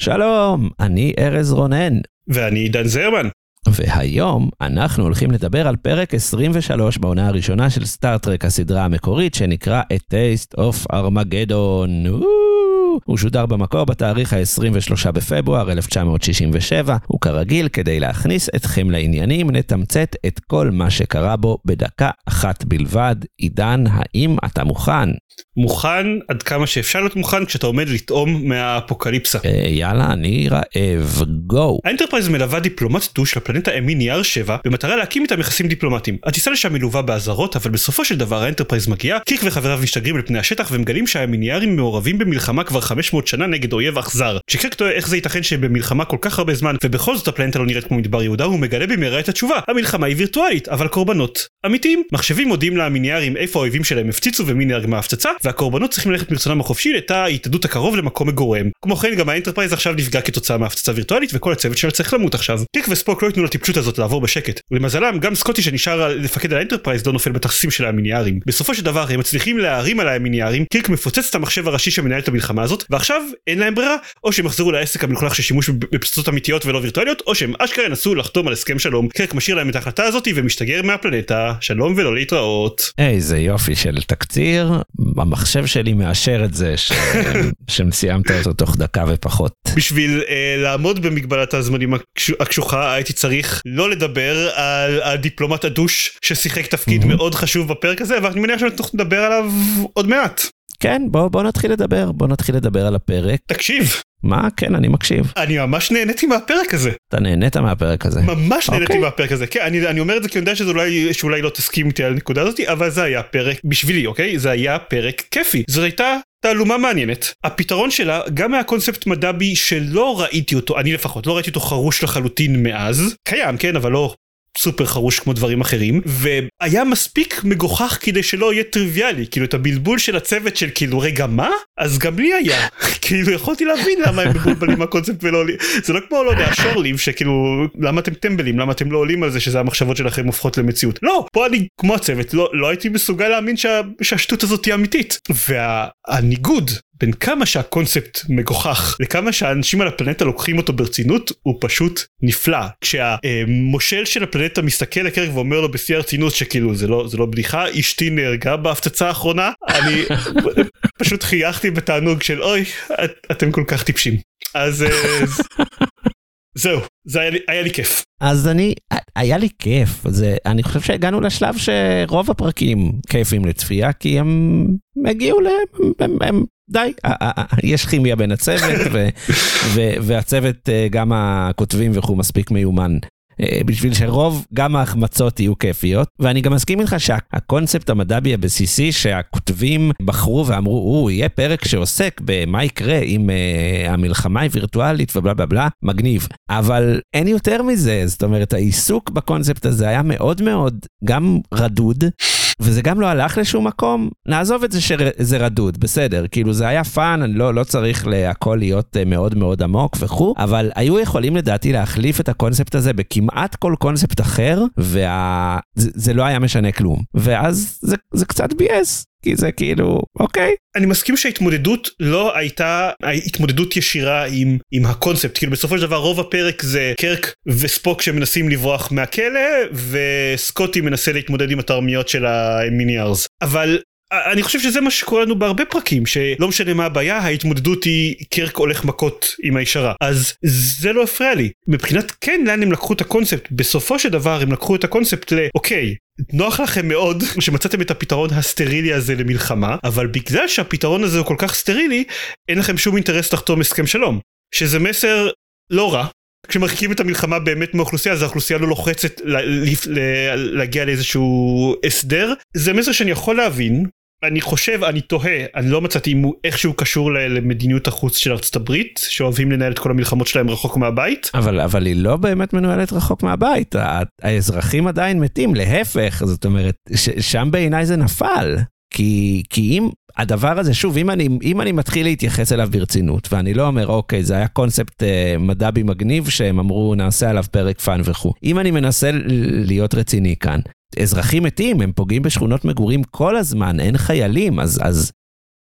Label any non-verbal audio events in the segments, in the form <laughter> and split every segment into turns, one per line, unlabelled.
שלום, אני ארז רונן,
ואני עידן זרמן.
והיום אנחנו הולכים לדבר על פרק 23 בעונה הראשונה של סטארט-טרק הסדרה המקורית שנקרא A Taste of Armageddon. הוא שודר במקור בתאריך ה-23 בפברואר 1967, וכרגיל, כדי להכניס אתכם לעניינים, נתמצת את כל מה שקרה בו בדקה אחת בלבד. עידן, האם אתה מוכן?
מוכן עד כמה שאפשר להיות מוכן כשאתה עומד לטעום מהאפוקליפסה.
אה, יאללה, אני רעב, go.
האנטרפרייז מלווה דיפלומט douche לפלנטה אמיניאר 7 במטרה להקים איתם יחסים דיפלומטיים. הטיסה לשם מלווה באזהרות אבל בסופו של דבר האנטרפרייז מגיעה, קירק וחבריו משתגרים על פני השטח ומגלים שהמיניארים מעורבים במלחמה כבר 500 שנה נגד אויב אכזר. כשקירק תוהה איך זה ייתכן שבמלחמה כל כך הרבה זמן ובכל זאת הפלנטה לא נראית כמו מדבר יהודה הוא מגלה במהרה את התשובה המלחמה היא וירטואלית אבל קורבנות אמיתיים. מחשבים מודיעים למיניארים איפה האויבים שלהם הפציצו ומי נהרג מההפצצה והקורבנות צריכים ללכת מרצונם החופשי לתא ההתאדות הקרוב למקום מגוריהם. כמו כן גם האנטרפרייז עכשיו נפגע כתוצאה מהפצצה וירטואלית וכל הצוות שלה צריך למות עכשיו. קירק וספוק לא ייתנו לטיפשות הזאת לעבור בשקט. למזלם גם סקוטי שנשאר לפקד על האנטרפרייז לא נופל בטקסיסים של המיניארים. בסופו של דבר הם מצליחים להערים על המיניארים, קירק מפוצץ את המחשב הראשי שמנהל את המלחמה הזאת ועכשיו אין להם ברירה או שהם יחזרו לעסק המלוכלך של שימוש בפצצות אמיתיות ולא וירטואליות או שהם אשכרה ינסו לחתום על הסכם שלום. קירק משאיר להם את ההחלטה הזאת ומשתגר מהפלנטה שלום ולא להתראות.
איזה יופי של תקציר, המחשב שלי מאשר את זה ש... <laughs> שסיימת אותו תוך דקה ופחות.
בשביל אה, לעמוד במגבלת הזמנים הקש... הקשוחה הייתי צריך לא לדבר על הדיפלומט ה douche ששיחק תפקיד. מאוד חשוב בפרק הזה ואני מניח שאנחנו נדבר עליו עוד מעט.
כן, בוא, בוא נתחיל לדבר, בוא נתחיל לדבר על הפרק.
תקשיב.
מה? כן, אני מקשיב.
אני ממש נהניתי מהפרק הזה.
אתה נהנית מהפרק הזה.
ממש נהניתי okay. מהפרק הזה. כן, אני, אני אומר את זה כי אני יודע שאולי, שאולי לא תסכים איתי על הנקודה הזאת, אבל זה היה פרק בשבילי, אוקיי? זה היה פרק כיפי. זאת הייתה תעלומה מעניינת. הפתרון שלה גם מהקונספט מדבי שלא ראיתי אותו, אני לפחות לא ראיתי אותו חרוש לחלוטין מאז. קיים, כן, אבל לא סופר חרוש כמו דברים אחרים והיה מספיק מגוחך כדי שלא יהיה טריוויאלי כאילו את הבלבול של הצוות של כאילו רגע מה? אז גם לי היה. <laughs> כאילו יכולתי להבין למה הם מבולבלים מהקונספט ולא עולים. זה לא כמו לא יודע שורליב שכאילו למה אתם טמבלים? למה אתם לא עולים על זה שזה המחשבות שלכם הופכות למציאות? לא פה אני כמו הצוות לא לא הייתי מסוגל להאמין שה, שהשטות הזאת היא אמיתית. והניגוד בין כמה שהקונספט מגוחך לכמה שהאנשים על הפלנטה לוקחים אותו ברצינות הוא פשוט נפלא כשהמושל של הפלנטה מסתכל לקרק ואומר לו בשיא הרצינות שכאילו זה לא זה לא בדיחה אשתי נהרגה בהפצצה האחרונה אני <laughs> פשוט חייכתי בתענוג של אוי את, אתם כל כך טיפשים אז זהו זה היה לי, היה לי כיף.
אז אני היה לי כיף זה אני חושב שהגענו לשלב שרוב הפרקים כיפים לצפייה כי הם הגיעו להם הם, הם די, יש כימיה בין הצוות, <laughs> והצוות, אה, גם הכותבים וכו', מספיק מיומן. אה, בשביל שרוב גם ההחמצות יהיו כיפיות. ואני גם מסכים איתך שהקונספט המדבי הבסיסי שהכותבים בחרו ואמרו הוא יהיה פרק שעוסק במה יקרה אם uh, המלחמה היא וירטואלית ובלה בלה בלה מגניב. אבל אין יותר מזה. זאת אומרת העיסוק בקונספט הזה היה מאוד מאוד גם רדוד וזה גם לא הלך לשום מקום, נעזוב את זה שזה רדוד, בסדר, כאילו זה היה fun, אני לא, לא צריך להכל להיות אה, מאוד מאוד עמוק וכו', אבל היו יכולים לדעתי להחליף את הקונספט הזה בכמעט כל קונספט אחר, וזה וה... לא היה משנה כלום. ואז זה, זה קצת ביאס. כי זה כאילו אוקיי.
אני מסכים שההתמודדות לא הייתה התמודדות ישירה עם עם הקונספט כאילו בסופו של דבר רוב הפרק זה קירק וספוק שמנסים לברוח מהכלא וסקוטי מנסה להתמודד עם התרמית של המיניארס אבל אני חושב שזה מה שקורה לנו בהרבה פרקים שלא משנה מה הבעיה ההתמודדות היא קירק הולך מכות עם הישות. אז זה לא הפריע לי. מבחינת כן לאן הם לקחו את הקונספט בסופו של דבר הם לקחו את הקונספט לאוקיי נוח לכם מאוד <laughs> שמצאתם את הפתרון הסטרילי הזה למלחמה אבל בגלל שהפתרון הזה הוא כל כך סטרילי אין לכם שום אינטרס לחתום הסכם שלום. שזה מסר לא רע. כשמרחיקים את המלחמה באמת מהאוכלוסייה אז האוכלוסייה לא לוחצת להגיע לאיזשהו הסדר. זה מסר שאני יכול להבין אני חושב אני תוהה אני לא מצאתי אם הוא איכשהו קשור למדיניות החוץ של ארצות הברית שאוהבים לנהל את כל המלחמות שלהם רחוק מהבית.
אבל אבל היא לא באמת מנוהלת רחוק מהבית. האזרחים עדיין מתים. להפך זאת אומרת שם בעיניי זה נפל כי כי אם הדבר הזה שוב אם אני אם אני מתחיל להתייחס אליו ברצינות ואני לא אומר אוקיי זה היה קונספט אה, מד"בי מגניב שהם אמרו נעשה עליו פרק fun וכו' אם אני מנסה להיות רציני כאן אזרחים מתים, הם פוגעים בשכונות מגורים כל הזמן, אין חיילים, אז, אז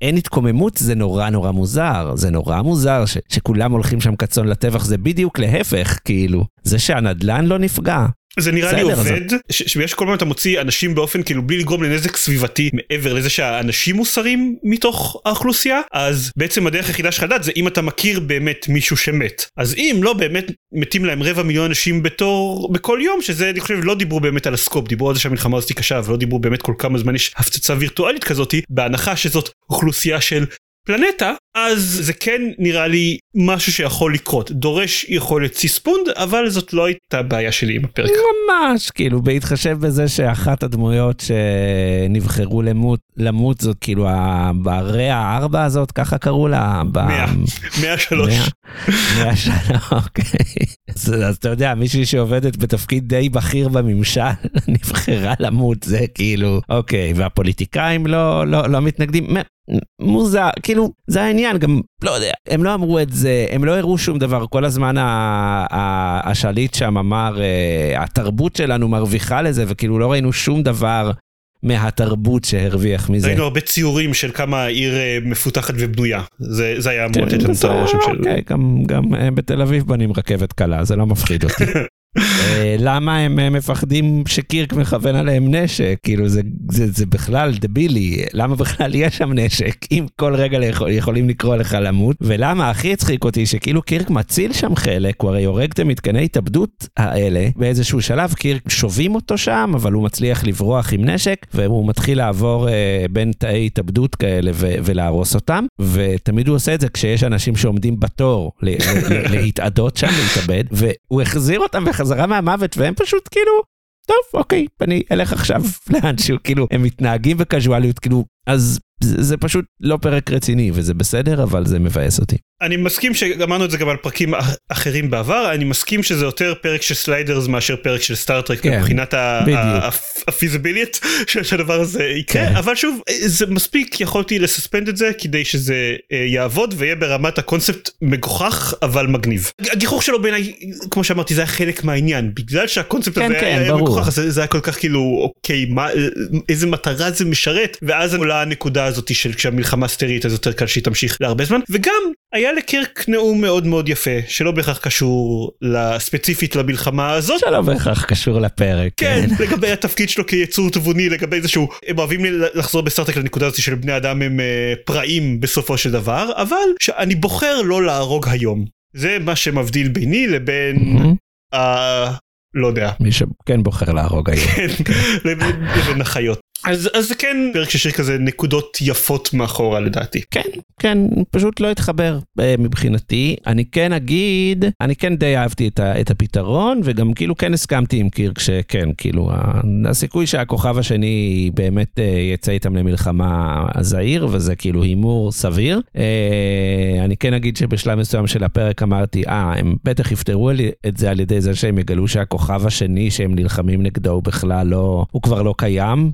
אין התקוממות, זה נורא נורא מוזר. זה נורא מוזר ש, שכולם הולכים שם כצאן לטבח, זה בדיוק להפך, כאילו. זה שהנדלן לא נפגע,
זה נראה לי עובד שיש כל פעם אתה מוציא אנשים באופן כאילו בלי לגרום לנזק סביבתי מעבר לזה שהאנשים מוסרים מתוך האוכלוסייה אז בעצם הדרך היחידה שלך לדעת זה אם אתה מכיר באמת מישהו שמת. אז אם לא באמת מתים להם רבע מיליון אנשים בתור בכל יום שזה אני חושב לא דיברו באמת על הסקופ דיברו על זה שהמלחמה הזאת קשה ולא דיברו באמת כל כמה זמן יש הפצצה וירטואלית כזאתי בהנחה שזאת אוכלוסייה של פלנטה אז זה כן נראה לי משהו שיכול לקרות דורש יכולת סיספונד אבל זאת לא הייתה בעיה שלי עם הפרק.
ממש כאילו בהתחשב בזה שאחת הדמויות שנבחרו למות למות זאת כאילו ברע הארבע הזאת ככה קראו לה.
מאה. מאה שלוש.
מאה שלוש אוקיי. אז אתה יודע מישהי שעובדת בתפקיד די בכיר בממשל <laughs> נבחרה למות זה כאילו אוקיי והפוליטיקאים לא לא לא מתנגדים. מוזר כאילו זה העניין גם לא יודע הם לא אמרו את זה הם לא הראו שום דבר. כל הזמן השליט שם אמר אה, התרבות שלנו מרוויחה לזה וכאילו לא ראינו שום דבר מהתרבות שהרוויח מזה.
ראינו הרבה ציורים של כמה העיר אה, מפותחת ובנויה זה, זה היה אמור לתת לנו את הרושם של...
אוקיי, גם, גם אה, בתל אביב בנים רכבת קלה זה לא מפחיד אותי. <laughs> אה, למה הם מפחדים שקירק מכוון עליהם נשק? כאילו זה, זה, זה בכלל דבילי, למה בכלל יש שם נשק? אם כל רגע יכול, יכולים לקרוא לך למות, ולמה הכי הצחיק אותי שכאילו קירק מציל שם חלק, הוא הרי הורג את המתקני התאבדות האלה, באיזשהו שלב קירק שובים אותו שם, אבל הוא מצליח לברוח עם נשק, והוא מתחיל לעבור אה, בין תאי התאבדות כאלה ו- ולהרוס אותם, ותמיד הוא עושה את זה כשיש אנשים שעומדים בתור להתאדות שם, להתאבד, והוא החזיר אותם בחזרה. חזרה מהמוות והם פשוט כאילו, טוב אוקיי אני אלך עכשיו <laughs> לאנשהו כאילו הם מתנהגים בקזואליות כאילו אז זה, זה פשוט לא פרק רציני וזה בסדר אבל זה מבאס אותי.
אני מסכים שאמרנו את זה גם על פרקים אחרים בעבר אני מסכים שזה יותר פרק של סליידרס מאשר פרק של סטארטרק כן, מבחינת הפיזיביליות שהדבר הזה יקרה כן. אבל שוב זה מספיק יכולתי ל suspend את זה כדי שזה אה, יעבוד ויהיה ברמת הקונספט מגוחך אבל מגניב. הגיחוך שלו בעיניי כמו שאמרתי זה היה חלק מהעניין בגלל שהקונספט
כן,
הזה
כן,
היה
ברור.
מגוחך זה, זה היה כל כך כאילו אוקיי מה איזה מטרה זה משרת ואז עולה הנקודה הזאת של כשהמלחמה סטרית אז יותר קל שהיא תמשיך להרבה זמן וגם היה לקירק נאום מאוד מאוד יפה שלא בהכרח קשור ספציפית למלחמה הזאת.
שלא בהכרח קשור לפרק.
כן, כן. <laughs> לגבי התפקיד שלו כיצור תבוני לגבי זה שהוא הם אוהבים לחזור בסטארטק לנקודה הזאת של בני אדם הם uh, פראים בסופו של דבר אבל שאני בוחר לא להרוג היום זה מה שמבדיל ביני לבין. Mm-hmm. Uh, לא יודע.
מי שכן בוחר להרוג היום. כן,
לבין החיות. אז אז זה כן פרק שיש כזה נקודות יפות מאחורה לדעתי.
כן כן פשוט לא התחבר אה, מבחינתי אני כן אגיד אני כן די אהבתי את, ה, את הפתרון וגם כאילו כן הסכמתי עם קירק שכן כאילו הסיכוי שהכוכב השני באמת אה, יצא איתם למלחמה זהיר וזה כאילו הימור סביר. אה, אני כן אגיד שבשלב מסוים של הפרק אמרתי אה הם בטח יפתרו את זה על ידי זה שהם יגלו שהכוכב השני שהם נלחמים נגדו הוא בכלל לא הוא כבר לא קיים.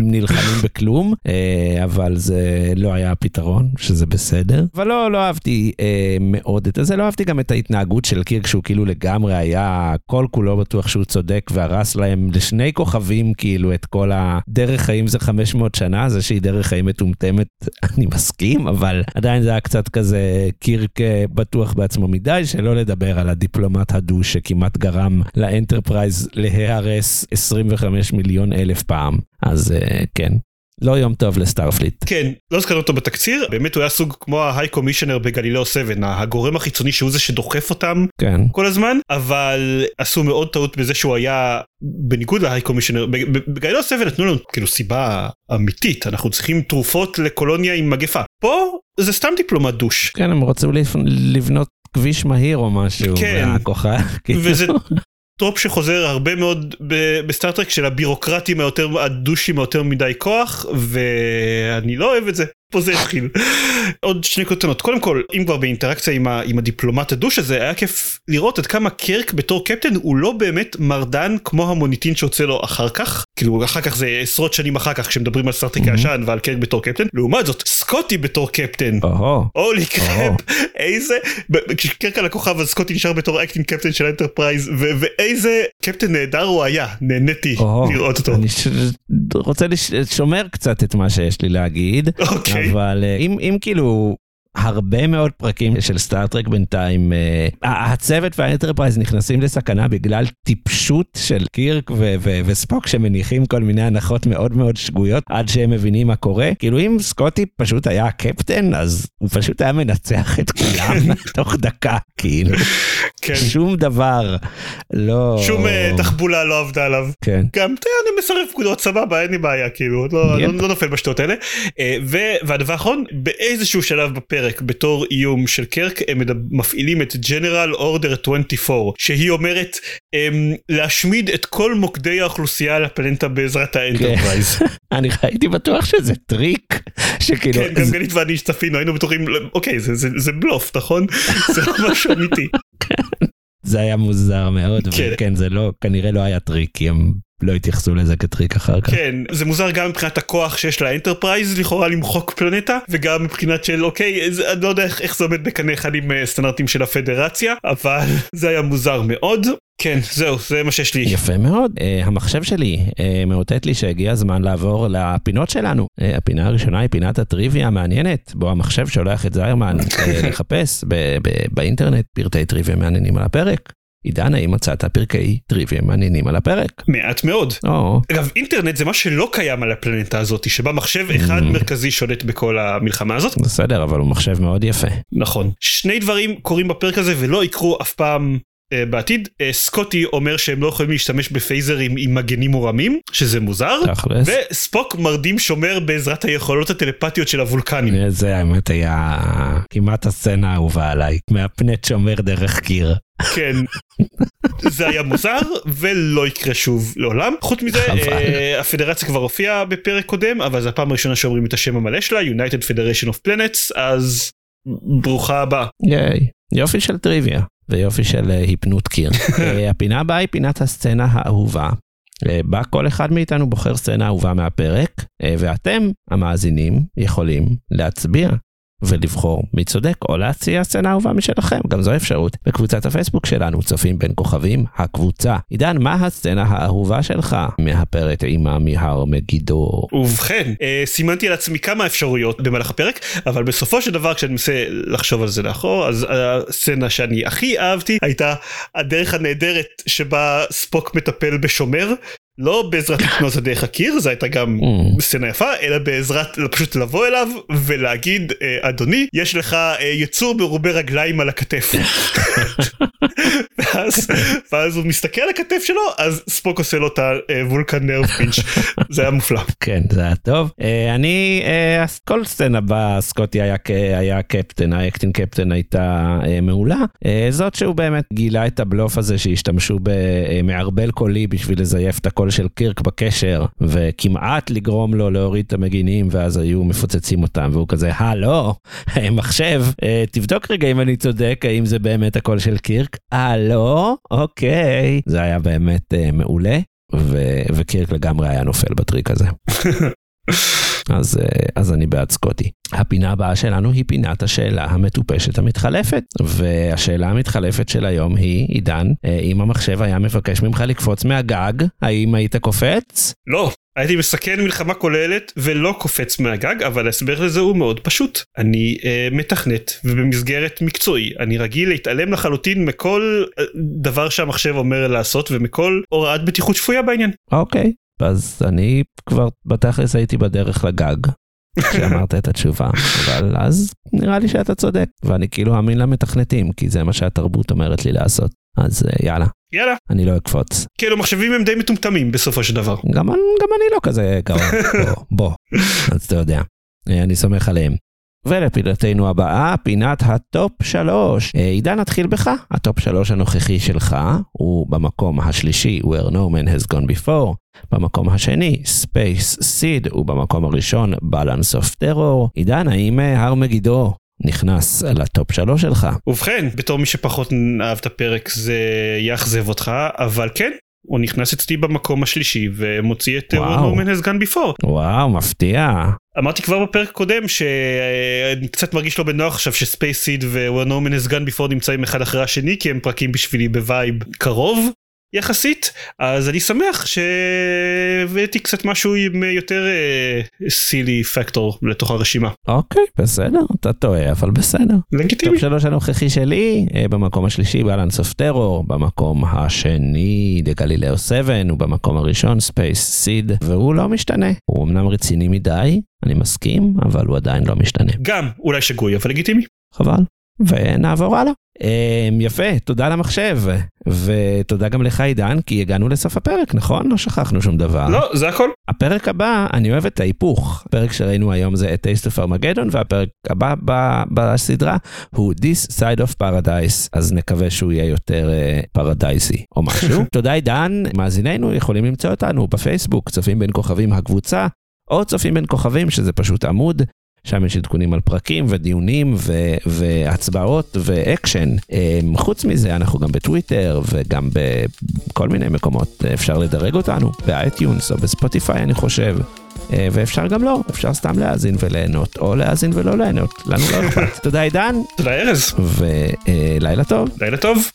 נלחמים בכלום, אה, אבל זה לא היה הפתרון, שזה בסדר. אבל לא, לא אהבתי אה, מאוד את זה, לא אהבתי גם את ההתנהגות של קירק, שהוא כאילו לגמרי היה כל כולו בטוח שהוא צודק, והרס להם לשני כוכבים כאילו את כל הדרך חיים זה 500 שנה, זה שהיא דרך חיים מטומטמת, <laughs> אני מסכים, אבל עדיין זה היה קצת כזה קירק אה, בטוח בעצמו מדי, שלא לדבר על הדיפלומט ה douche שכמעט גרם לאנטרפרייז להיהרס 25 מיליון אלף פעם. אז uh, כן. לא יום טוב לסטארפליט.
כן, לא הזכרנו אותו בתקציר, באמת הוא היה סוג כמו ה high commissioner בגלילאו 7, הגורם החיצוני שהוא זה שדוחף אותם
כן.
כל הזמן, אבל עשו מאוד טעות בזה שהוא היה בניגוד ל high commissioner, בגלילאו 7 נתנו לנו כאילו סיבה אמיתית, אנחנו צריכים תרופות לקולוניה עם מגפה. פה זה סתם דיפלומט douche.
כן, הם רוצים לבנות כביש מהיר או משהו.
כן.
מהכוחה. <laughs>
וזה trope שחוזר הרבה מאוד בסטארטרק של הבירוקרטים היותר הדושים היותר מדי כוח ואני לא אוהב את זה. פה זה התחיל. עוד שני קטנות קודם כל אם כבר באינטראקציה עם, ה, עם הדיפלומט הדוש הזה היה כיף לראות עד כמה קירק בתור קפטן הוא לא באמת מרדן כמו המוניטין שיוצא לו אחר כך. כאילו אחר כך זה עשרות שנים אחר כך כשמדברים על סטארטרק הישן ועל קירק בתור קפטן. לעומת זאת סקוטי בתור קפטן. holy crap איזה ב- כשקירק על הכוכב אז סקוטי נשאר בתור acting captain של אנטרפרייז ו- ואיזה קפטן נהדר הוא היה נהניתי
או,
לראות אותו.
אני ש- רוצה לשומר קצת את מה שיש לי להגיד,
אוקיי.
אבל אה, אם אם כאילו... הרבה מאוד פרקים של סטארטרק בינתיים, אה, הצוות והאנטרפרייז נכנסים לסכנה בגלל טיפשות של קירק ו- ו- וספוק שמניחים כל מיני הנחות מאוד מאוד שגויות עד שהם מבינים מה קורה. כאילו אם סקוטי פשוט היה הקפטן אז הוא פשוט היה מנצח את כולם <laughs> תוך דקה כאילו
כן.
שום דבר לא
שום אה, תחבולה לא עבדה עליו.
כן
גם תראה אני מסרב פקודות סבבה אין לי בעיה כאילו לא,
yep.
לא, לא נופל בשטויות האלה. ו- והדבר האחרון באיזשהו שלב בפרק בתור איום של קירק הם מפעילים את General Order 24 שהיא אומרת אמ, להשמיד את כל מוקדי האוכלוסייה על הפלנטה בעזרת האנטרפרייז. <laughs>
אני הייתי בטוח שזה טריק שכאילו
כן, גם גלית ואני צפינו היינו בטוחים אוקיי זה, זה, זה בלוף נכון? <laughs> זה לא משהו אמיתי. <laughs>
זה היה מוזר מאוד
כן.
וכן זה לא כנראה לא היה טריק כי הם לא התייחסו לזה כטריק אחר כך.
כן זה מוזר גם מבחינת הכוח שיש לאנטרפרייז לכאורה למחוק פלנטה וגם מבחינת של אוקיי זה, אני לא יודע איך, איך זה עומד בקנה אחד עם אה, סטנדרטים של הפדרציה אבל <laughs> זה היה מוזר מאוד. כן זהו זה מה שיש לי.
יפה מאוד. אה, המחשב שלי אה, מאותת לי שהגיע הזמן לעבור לפינות שלנו. אה, הפינה הראשונה היא פינת הטריוויה המעניינת, בו המחשב שולח את זיירמן אה, <laughs> לחפש ב- ב- באינטרנט פרטי טריוויה מעניינים על הפרק. עידן, האם מצאת פרקי טריוויה מעניינים על הפרק?
מעט מאוד.
או,
אגב אינטרנט זה מה שלא קיים על הפלנטה הזאת שבה מחשב אחד
Mm.
מרכזי שולט בכל המלחמה הזאת.
בסדר, אבל הוא מחשב מאוד יפה.
נכון. שני דברים קורים בפרק הזה ולא יקרו אף פעם. אה, בעתיד אה, סקוטי אומר שהם לא יכולים להשתמש בפייזרים עם מגנים מורמים שזה מוזר
תכלס.
וספוק מרדים שומר בעזרת היכולות הטלפתיות של הוולקנים.
אה, זה האמת היה כמעט הסצנה האהובה עליי, מהפנט שומר דרך קיר.
כן. <laughs> זה היה מוזר ולא יקרה שוב לעולם. חוץ מזה. אה, הפדרציה כבר הופיעה בפרק קודם אבל זו הפעם הראשונה שאומרים את השם המלא שלה United Federation of Planets אז ברוכה הבאה.
ייי. יופי של טריוויה ויופי של אה, היפנות קיר. <laughs> אה, הפינה הבאה היא פינת הסצנה האהובה. אה, בה כל אחד מאיתנו בוחר סצנה אהובה מהפרק, ואתם, המאזינים, יכולים להצביע ולבחור מי צודק או להציע סצנה אהובה משלכם, גם זו אפשרות. בקבוצת הפייסבוק שלנו צופים בין כוכבים, הקבוצה. עידן, מה הסצנה האהובה שלך מהפרק עם מהר מגידו?
ובכן אה, סימנתי על עצמי כמה אפשרויות במהלך הפרק אבל בסופו של דבר כשאני מנסה לחשוב על זה לאחור אז הסצנה שאני הכי אהבתי הייתה הדרך הנהדרת שבה ספוק מטפל בשומר. לא בעזרת לקנות דרך הקיר זו הייתה גם
אמ.
סצנה יפה אלא בעזרת פשוט לבוא אליו ולהגיד אה, אדוני יש לך אה, יצור מרובה רגליים על הכתף. <laughs> ואז, ואז הוא מסתכל על הכתף שלו אז ספוק עושה לו את ה Vulcan nerve pinch זה היה מופלא.
כן, זה היה טוב. אה, אני, אז כל סצנה בה סקוטי היה, היה קפטן, ה acting captain הייתה אה, מעולה. אה, זאת שהוא באמת גילה את הבלוף הזה שהשתמשו במערבל קולי בשביל לזייף את הקול של קירק בקשר, וכמעט לגרום לו להוריד את המגינים, ואז היו מפוצצים אותם, והוא כזה, הלו, מחשב, אה, תבדוק רגע אם אני צודק, האם זה באמת הקול של קירק? הלו, אוקיי. זה היה באמת אה, מעולה. ו- וקירק לגמרי היה נופל בטריק הזה. <laughs> אז, אה, אז אני בעד סקוטי. הפינה הבאה שלנו היא פינת השאלה המטופשת המתחלפת. והשאלה המתחלפת של היום היא, עידן, אה, אם המחשב היה מבקש ממך לקפוץ מהגג, האם היית קופץ?
לא, הייתי מסכן מלחמה כוללת ולא קופץ מהגג, אבל ההסבר לזה הוא מאוד פשוט. אני אה, מתכנת ובמסגרת מקצועי, אני רגיל להתעלם לחלוטין מכל אה, דבר שהמחשב אומר לעשות ומכל הוראת בטיחות שפויה בעניין.
אוקיי. אז אני כבר בתכלס הייתי בדרך לגג. <laughs> כשאמרת את התשובה, אבל אז נראה לי שאתה צודק, ואני כאילו מאמין למתכנתים, כי זה מה שהתרבות אומרת לי לעשות. אז אה, יאללה,
יאללה,
אני לא אקפוץ.
כאילו מחשבים הם די מטומטמים בסופו של דבר.
גם, גם אני לא כזה גרוע, <laughs> בוא, בוא, אז אתה יודע, אה, אני סומך עליהם. ולפינתנו הבאה, פינת הטופ שלוש. אה, עידן, נתחיל בך. הטופ שלוש הנוכחי שלך הוא במקום השלישי, where no man has gone before. במקום השני, Space Seed, ובמקום הראשון, Balance of Terror. עידן, האם הר מגידו נכנס לטופ שלוש שלך?
ובכן, בתור מי שפחות אהב את הפרק זה יאכזב אותך, אבל כן, הוא נכנס אצלי במקום השלישי ומוציא את
וואו.
Where No Man Has Gone Before.
וואו, מפתיע.
אמרתי כבר בפרק קודם שאני קצת מרגיש לא בנוח עכשיו ש Space Seed ו- Where No Man Has Gone Before נמצאים אחד אחרי השני כי הם פרקים בשבילי ב vibe קרוב יחסית אז אני שמח שהבאתי קצת משהו עם יותר silly factor לתוך הרשימה.
אוקיי, בסדר, אתה טועה, אבל בסדר.
לגיטימי.
טופ שלוש הנוכחי שלי, אה, במקום השלישי Balance of Terror, במקום השני The Galileo 7, ובמקום הראשון Space Seed, והוא לא משתנה. הוא אמנם רציני מדי, אני מסכים, אבל הוא עדיין לא משתנה.
גם אולי שגוי אבל לגיטימי.
חבל. ונעבור הלאה. אמ, יפה, תודה למחשב, ותודה גם לך עידן, כי הגענו לסוף הפרק, נכון? לא שכחנו שום דבר.
לא זה הכל.
הפרק הבא, אני אוהב את ההיפוך. הפרק שראינו היום זה את Taste of Armageddon, והפרק הבא ב- בסדרה הוא This Side of Paradise, אז נקווה שהוא יהיה יותר uh, פרדייסי או משהו. <laughs> תודה עידן, מאזיננו יכולים למצוא אותנו בפייסבוק, צופים בין כוכבים הקבוצה, או צופים בין כוכבים, שזה פשוט עמוד. שם יש עדכונים על פרקים ודיונים ו- והצבעות ואקשן. אמ, חוץ מזה, אנחנו גם בטוויטר וגם בכל מיני מקומות. אפשר לדרג אותנו באייטיונס או בספוטיפיי, אני חושב. אה, ואפשר גם לא, אפשר סתם להאזין וליהנות, או להאזין ולא ליהנות, לנו לא אכפת. <laughs> תודה עידן,
תודה ארז.
ולילה טוב.
לילה טוב.